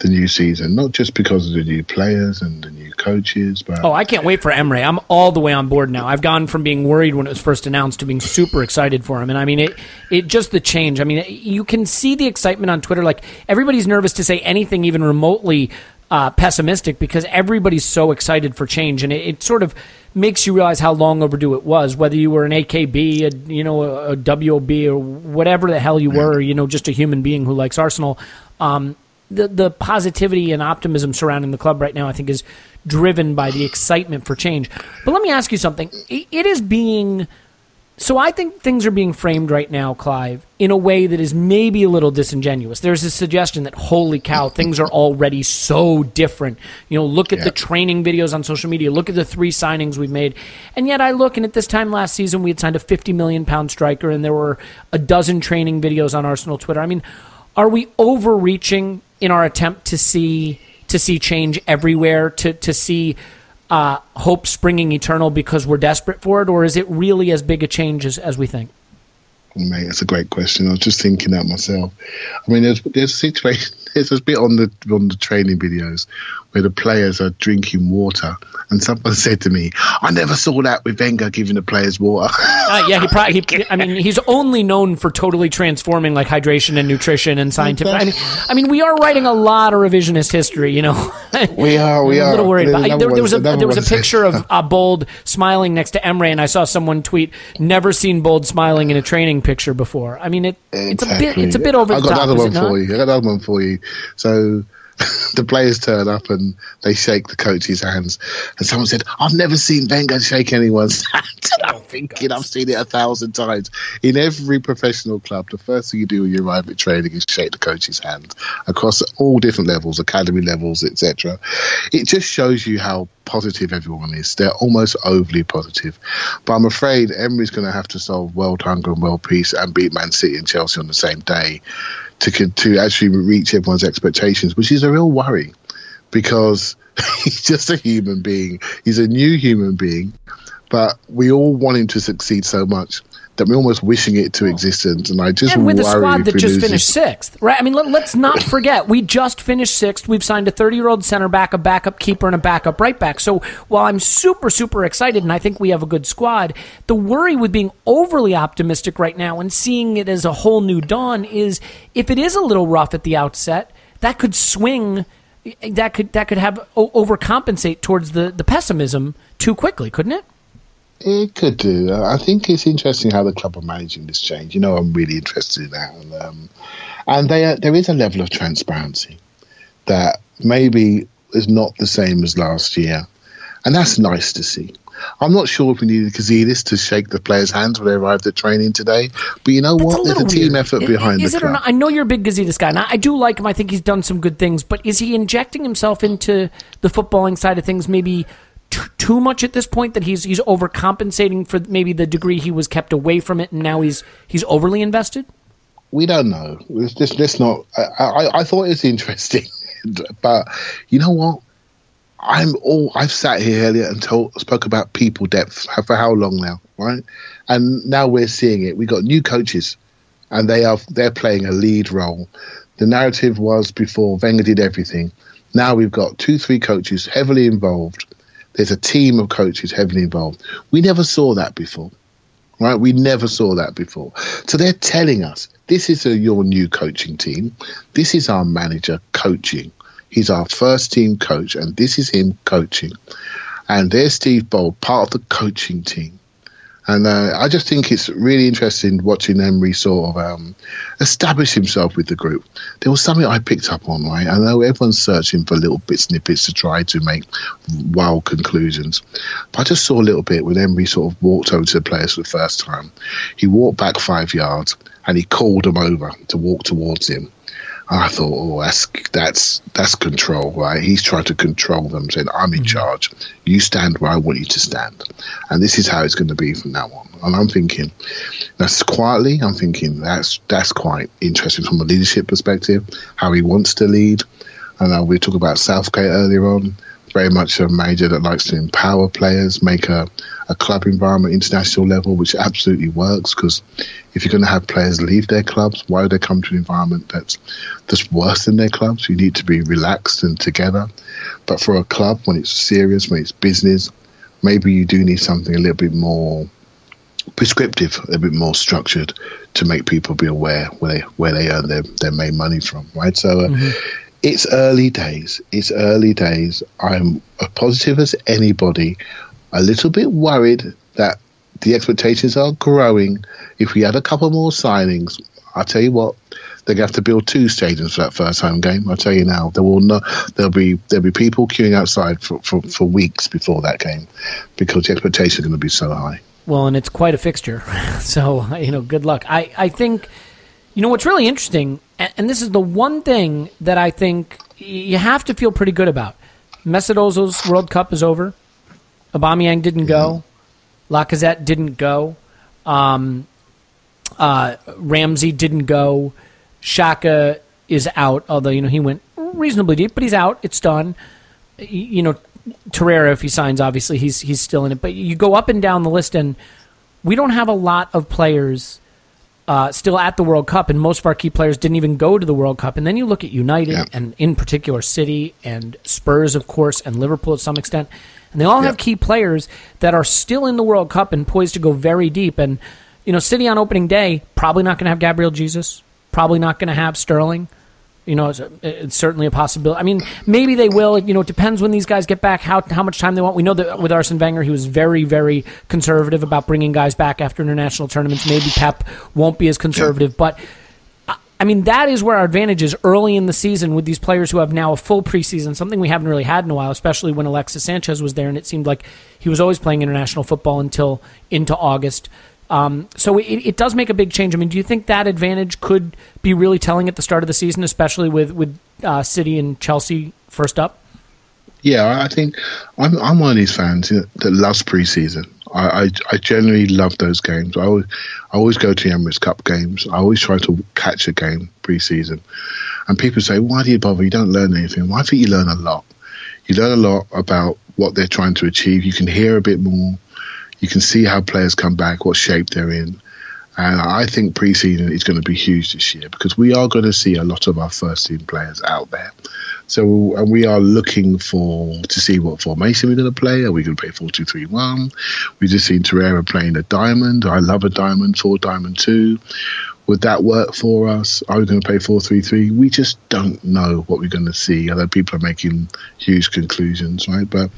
the new season, not just because of the new players and the new coaches, but Oh, I can't wait for Emery. I'm all the way on board now. I've gone from being worried when it was first announced to being super excited for him. And I mean, it, it just the change. I mean, you can see the excitement on Twitter. Like everybody's nervous to say anything even remotely uh, pessimistic because everybody's so excited for change, and it, it sort of makes you realize how long overdue it was. Whether you were an AKB, a, you know, a, a WOB, or whatever the hell you were, you know, just a human being who likes Arsenal. Um, the the positivity and optimism surrounding the club right now, I think, is driven by the excitement for change. But let me ask you something. It, is being so I think things are being framed right now, Clive, in a way that is maybe a little disingenuous. There's a suggestion that, holy cow, things are already so different. You know, look at Yeah. the training videos on social media. Look at the three signings we've made. And yet I look, and at this time last season, we had signed a 50 million pound striker, and there were a dozen training videos on Arsenal Twitter. I mean, are we overreaching in our attempt to see to see change everywhere, to to see uh, hope springing eternal because we're desperate for it, or is it really as big a change as, as we think? Mate, that's a great question. I was just thinking that myself. I mean, there's there's a situation, there's a bit on the on the training videos where the players are drinking water, and someone said to me, "I never saw that with Wenger giving the players water." Uh, yeah, he probably. He, I mean, he's only known for totally transforming like hydration and nutrition and scientific. I mean, I mean, we are writing a lot of revisionist history. You know, We are, we I'm a little worried about. There, there was a there was a picture of uh, Bould smiling next to Emery, and I saw someone tweet, "Never seen Bould smiling in a training picture before." I mean, it it's a bit it's a bit over I the got top. another one for you. I got another one for you. So the players turn up and they shake the coach's hands, and someone said, "I've never seen Wenger shake anyone's hand." And I'm oh, thinking, I've seen it a thousand times. In every professional club, the first thing you do when you arrive at training is shake the coach's hand across all different levels, academy levels, etc. It just shows you how positive everyone is. They're almost overly positive. But I'm afraid Emery's going to have to solve world hunger and world peace and beat Man City and Chelsea on the same day to to actually reach everyone's expectations, which is a real worry because he's just a human being. He's a new human being, but we all want him to succeed so much that we're almost wishing it to oh. existence. And I just and with a squad that just finished sixth, right? I mean, let, us not forget we just finished sixth. We've signed a 30 year old center back, a backup keeper, and a backup right back. So while I'm super super excited and I think we have a good squad, the worry with being overly optimistic right now and seeing it as a whole new dawn is if it is a little rough at the outset, that could swing. That could that could have overcompensate towards the, the pessimism too quickly, couldn't it? It could do. I think it's interesting how the club are managing this change. You know, I'm really interested in that, and um, and are, there is a level of transparency that maybe is not the same as last year, and that's nice to see. I'm not sure if we needed Gazidis to shake the players' hands when they arrived at training today, but you know That's what? a There's a team weird. effort behind is the it or club. not? I know you're a big Gazidis guy, and I I do like him. I think he's done some good things, but is he injecting himself into the footballing side of things maybe t- too much at this point that he's he's overcompensating for maybe the degree he was kept away from it, and now he's he's overly invested? we don't know. Let's just let's not. I, I, I thought it was interesting, but you know what? I'm all. I've sat here earlier and told, spoke about people depth for how long now, right? And now we're seeing it. We got new coaches, and they are they're playing a lead role. The narrative was before Wenger did everything. Now we've got two, three coaches heavily involved. There's a team of coaches heavily involved. We never saw that before right? We never saw that before. So they're telling us this is a, your new coaching team. This is our manager coaching. He's our first team coach, and this is him coaching. And there's Steve Bould, part of the coaching team. And uh, I just think it's really interesting watching Emery sort of um, establish himself with the group. There was something I picked up on, right? I know everyone's searching for little bit snippets to try to make wild conclusions. But I just saw a little bit when Emery sort of walked over to the players for the first time. He walked back five yards and he called them over to walk towards him. I thought, oh, that's that's that's control, right? He's trying to control them, saying, "I'm in charge. You stand where I want you to stand, and this is how it's going to be from now on." And I'm thinking, that's quietly. I'm thinking that's that's quite interesting from a leadership perspective, how he wants to lead. And uh, we talked about Southgate earlier on. Very much a manager that likes to empower players, make a, a club environment international level, which absolutely works. Because if you're going to have players leave their clubs, why would they come to an environment that's that's worse than their clubs? You need to be relaxed and together. But for a club, when it's serious, when it's business, maybe you do need something a little bit more prescriptive, a bit more structured to make people be aware where they where they earn their, their main money from, right? So uh, mm-hmm. It's early days. It's early days. I'm as positive as anybody. A little bit worried that the expectations are growing. If we had a couple more signings, I tell you what, they're to have to build two stadiums for that first home game. I'll tell you now, there will not, there'll be there'll be people queuing outside for, for, for weeks before that game because the expectations are going to be so high. Well, and it's quite a fixture. so, you know, good luck. I, I think, you know, what's really interesting, and this is the one thing that I think you have to feel pretty good about. Mesut Ozil's World Cup is over. Aubameyang didn't go. Lacazette didn't go. Um, uh, Ramsey didn't go. Xhaka is out, although, you know, he went reasonably deep, but he's out. It's done. You know, Torreira, if he signs, obviously he's he's still in it. But you go up and down the list, and we don't have a lot of players uh, still at the World Cup, and most of our key players didn't even go to the World Cup. And then you look at United, yeah. and in particular City and Spurs, of course, and Liverpool to some extent, and they all yeah. have key players that are still in the World Cup and poised to go very deep. And you know, City on opening day probably not going to have Gabriel Jesus, probably not going to have Sterling. You know, it's, it's, certainly a possibility. I mean, maybe they will. You know, it depends when these guys get back, how how much time they want. We know that with Arsene Wenger, he was very, very conservative about bringing guys back after international tournaments. Maybe Pep won't be as conservative, but I mean, that is where our advantage is early in the season with these players who have now a full preseason, something we haven't really had in a while, especially when Alexis Sanchez was there, and it seemed like he was always playing international football until into August. Um, so it, it, does make a big change. I mean, do you think that advantage could be really telling at the start of the season, especially with with uh, City and Chelsea first up? Yeah, I think I'm I'm one of these fans that loves preseason. I, I, I generally love those games. I always I always go to the Emirates Cup games. I always try to catch a game preseason. And people say, "Why do you bother? You don't learn anything." Well, I think you learn a lot. You learn a lot about what they're trying to achieve. You can hear a bit more you can see how players come back, what shape they're in. And I think preseason is going to be huge this year because we are going to see a lot of our first team players out there. So and we are looking for to see what formation we're going to play. Are we going to play four two three one? We just seen Torreira playing a diamond. I love a diamond, four diamond two. Would that work for us? Are we going to play 4 3 3? We just don't know what we're going to see. Although people are making huge conclusions, right? But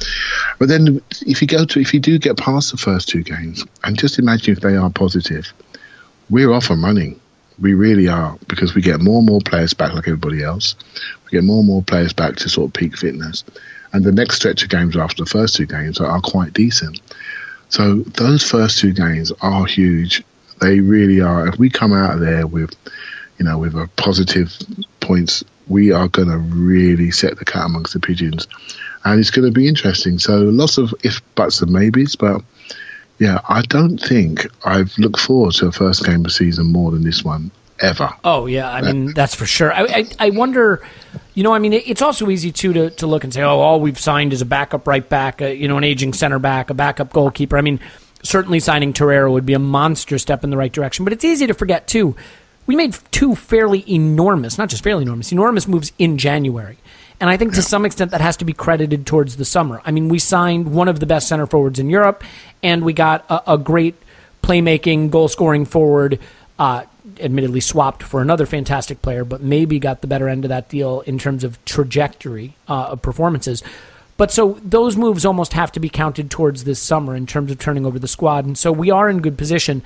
but then if you go to, if you do get past the first two games, and just imagine if they are positive, we're off and running. We really are because we get more and more players back like everybody else. We get more and more players back to sort of peak fitness. And the next stretch of games after the first two games are, are quite decent. So those first two games are huge they really are. If we come out of there with, you know, with a positive points, we are going to really set the cat amongst the pigeons, and it's going to be interesting. So lots of if buts and maybes, but yeah, I don't think I've looked forward to a first game of season more than this one ever. Oh yeah, I mean that's for sure. I, I, I wonder, you know, I mean it's also easy too to, to look and say, oh, all we've signed is a backup right back, a, you know, an aging center back, a backup goalkeeper. I mean, certainly signing Torreira would be a monster step in the right direction. But it's easy to forget, too. We made two fairly enormous, not just fairly enormous, enormous moves in January. And I think to some extent that has to be credited towards the summer. I mean, we signed one of the best center forwards in Europe, and we got a, a great playmaking, goal scoring forward, uh, admittedly swapped for another fantastic player, but maybe got the better end of that deal in terms of trajectory uh, of performances. But so those moves almost have to be counted towards this summer in terms of turning over the squad. And so we are in good position.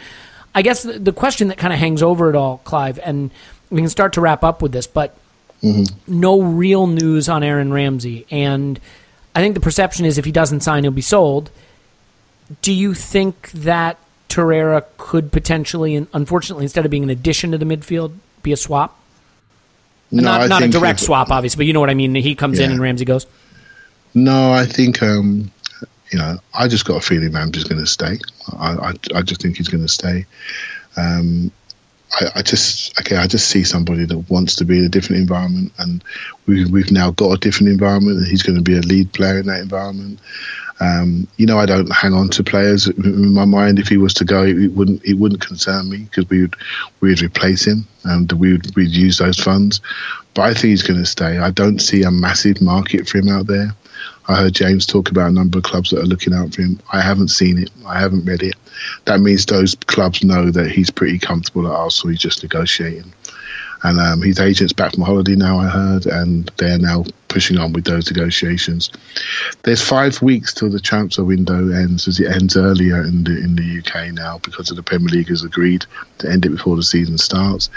I guess the, the question that kind of hangs over it all, Clive, and we can start to wrap up with this, but mm-hmm. no real news on Aaron Ramsey. And I think the perception is if he doesn't sign, he'll be sold. Do you think that Torreira could potentially, and unfortunately, instead of being an addition to the midfield, be a swap? No, not not a direct swap, obviously, but you know what I mean. He comes yeah. in and Ramsey goes. No, I think um, you know I just got a feeling Ramsey's going to stay. I, I, I just think he's going to stay. Um, I, I, just okay, I just see somebody that wants to be in a different environment, and we, we've now got a different environment, and he's going to be a lead player in that environment. Um, you know, I don't hang on to players in my mind. If he was to go, it, wouldn't it wouldn't concern me because we would we'd replace him and we would we'd use those funds. But I think he's going to stay. I don't see a massive market for him out there. I heard James talk about a number of clubs that are looking out for him. I haven't seen it. I haven't read it. That means those clubs know that he's pretty comfortable at Arsenal. He's just negotiating. And um, his agent's back from holiday now, I heard, and they're now pushing on with those negotiations. There's five weeks till the transfer window ends, as it ends earlier in the in the UK now because of the Premier League has agreed to end it before the season starts.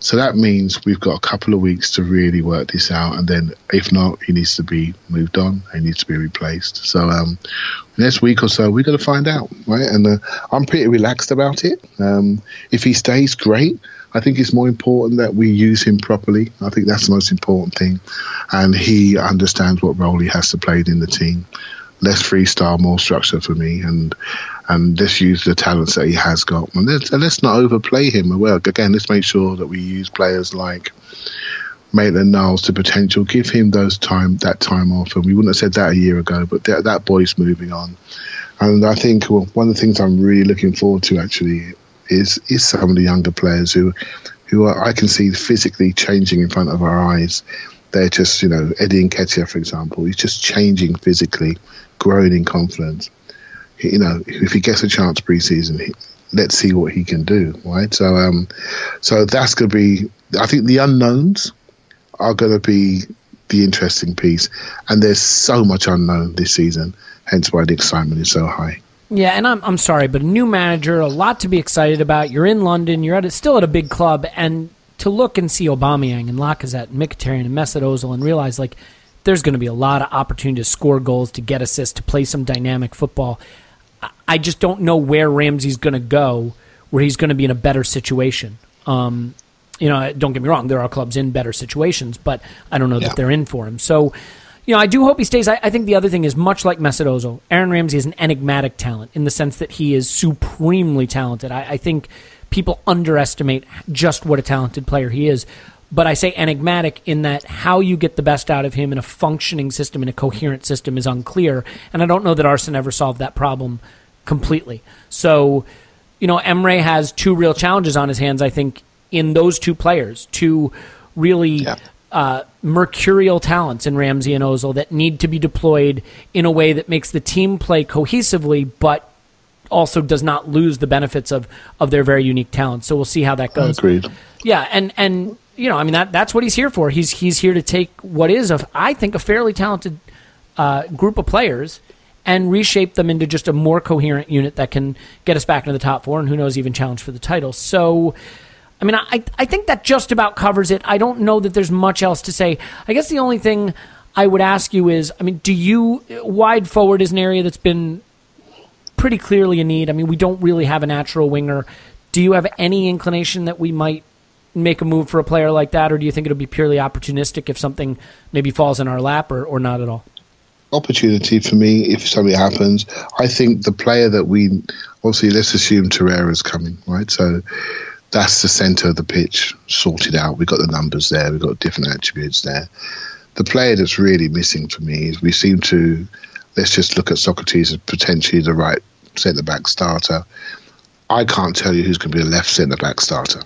So that means we've got a couple of weeks to really work this out, and then if not, he needs to be moved on. He needs to be replaced. So um, next week or so, we're going to find out, right? And uh, I'm pretty relaxed about it. Um, if he stays, great. I think it's more important that we use him properly. I think that's the most important thing, and he understands what role he has to play in the team. Less freestyle, more structure for me, and and let's use the talents that he has got. And let's, and let's not overplay him. Well, again, let's make sure that we use players like Maitland Niles to potential. Give him those time that time off, and we wouldn't have said that a year ago. But that, that boy's moving on, and I think well, one of the things I'm really looking forward to actually is is some of the younger players who who are, I can see physically changing in front of our eyes. They're just, you know, Eddie Nketiah, for example, he's just changing physically, growing in confidence you know, if he gets a chance preseason, he, let's see what he can do, right? So, um, so that's going to be. I think the unknowns are going to be the interesting piece, and there's so much unknown this season. Hence why the excitement is so high. Yeah, and I'm I'm sorry, but a new manager, a lot to be excited about. You're in London, you're at a, still at a big club, and to look and see Aubameyang and Lacazette and Mkhitaryan and Mesut Ozil and realize like there's going to be a lot of opportunity to score goals, to get assists, to play some dynamic football. I just don't know where Ramsey's going to go, where he's going to be in a better situation. Um, you know, don't get me wrong, there are clubs in better situations, but I don't know yeah. that they're in for him. So, you know, I do hope he stays. I, I, think the other thing is much like Mesut Ozil, Aaron Ramsey is an enigmatic talent in the sense that he is supremely talented. I, I think people underestimate just what a talented player he is. But I say enigmatic in that how you get the best out of him in a functioning system, in a coherent system, is unclear. And I don't know that Arsene ever solved that problem completely. So, you know, Emery has two real challenges on his hands, I think, in those two players, two really yeah. uh, mercurial talents in Ramsey and Ozil that need to be deployed in a way that makes the team play cohesively, but also does not lose the benefits of, of their very unique talents. So we'll see how that goes. Agreed. Yeah, and and you know, I mean that that's what he's here for. He's he's here to take what is a I think a fairly talented uh, group of players and reshape them into just a more coherent unit that can get us back into the top four and who knows even challenge for the title. So, I mean, I I think that just about covers it. I don't know that there's much else to say. I guess the only thing I would ask you is, I mean, do you wide forward is an area that's been pretty clearly a need. I mean, we don't really have a natural winger. Do you have any inclination that we might make a move for a player like that, or do you think it'll be purely opportunistic if something maybe falls in our lap, or, or not at all? opportunity for me if something happens. I think the player that we obviously let's assume Torreira's coming, right? So that's the centre of the pitch sorted out. We've got the numbers there, we've got different attributes there. The player that's really missing for me is we seem to let's just look at Sokratis as potentially the right centre back starter. I can't tell you who's going to be the left centre back starter.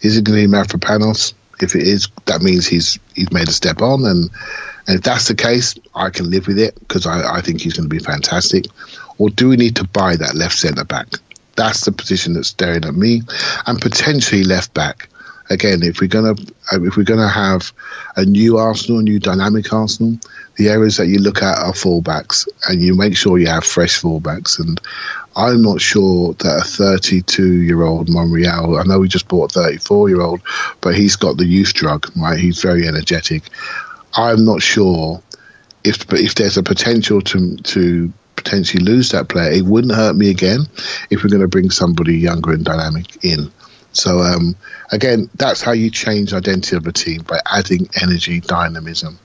Is it going to be Mavropanos? If it is, that means he's he's made a step on, and, and if that's the case, I can live with it because I, I think he's going to be fantastic. Or do we need to buy that left centre back? That's the position that's staring at me, and potentially left back. Again, if we're gonna if we're gonna have a new Arsenal, a new dynamic Arsenal, the areas that you look at are fullbacks, and you make sure you have fresh fullbacks. And I'm not sure that a 32 year old Monreal, I know we just bought a 34 year old, but he's got the youth drug, right? He's very energetic. I'm not sure if if there's a potential to to potentially lose that player. It wouldn't hurt me again if we're going to bring somebody younger and dynamic in. So um, again, that's how you change identity of a team by adding energy, dynamism,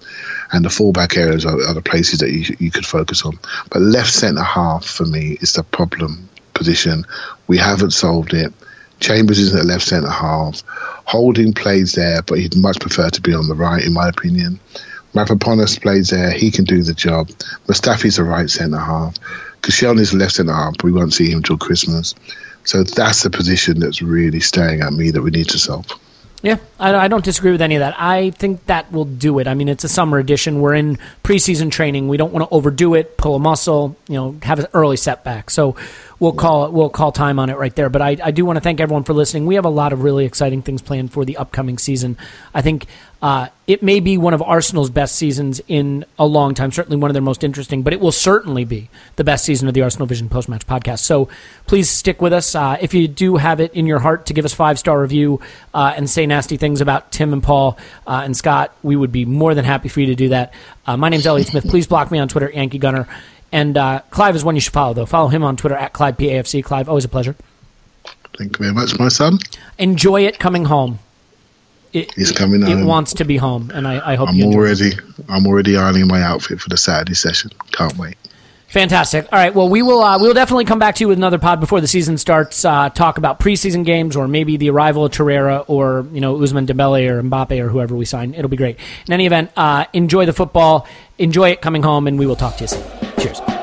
and the fallback areas are, are the places that you, you could focus on. But left centre half for me is the problem position. We haven't solved it. Chambers isn't at left centre half. Holding plays there, but he'd much prefer to be on the right, in my opinion. Mavropanos plays there, he can do the job. Mustafi's a right centre half. Koscielny's a left centre half, but we won't see him until Christmas. So that's the position that's really staring at me that we need to solve. Yeah, I, I, don't disagree with any of that. I think that will do it. I mean, it's a summer edition. We're in preseason training. We don't want to overdo it, pull a muscle, you know, have an early setback. So we'll call it. We'll call time on it right there. But I, I do want to thank everyone for listening. We have a lot of really exciting things planned for the upcoming season. I think uh, it may be one of Arsenal's best seasons in a long time, certainly one of their most interesting, but it will certainly be the best season of the Arsenal Vision post match podcast. So please stick with us. Uh, if you do have it in your heart to give us five star review uh, and say nasty things about Tim and Paul uh, and Scott, we would be more than happy for you to do that. Uh, my name's Elliot Smith. Please block me on Twitter, Yankee Gunner. And uh, Clive is one you should follow, though. Follow him on Twitter at ClivePAFC. Clive, always a pleasure. Thank you very much, my son. Enjoy it coming home it, He's coming It wants to be home, and I, I hope I'm already. I'm already ironing my outfit for the Saturday session. Can't wait. Fantastic. All right. Well, we will. Uh, we will definitely come back to you with another pod before the season starts. Uh, talk about preseason games, or maybe the arrival of Torreira, or you know Ousmane Dembele or Mbappe or whoever we sign. It'll be great. In any event, uh, enjoy the football. Enjoy it coming home, and we will talk to you soon. Cheers.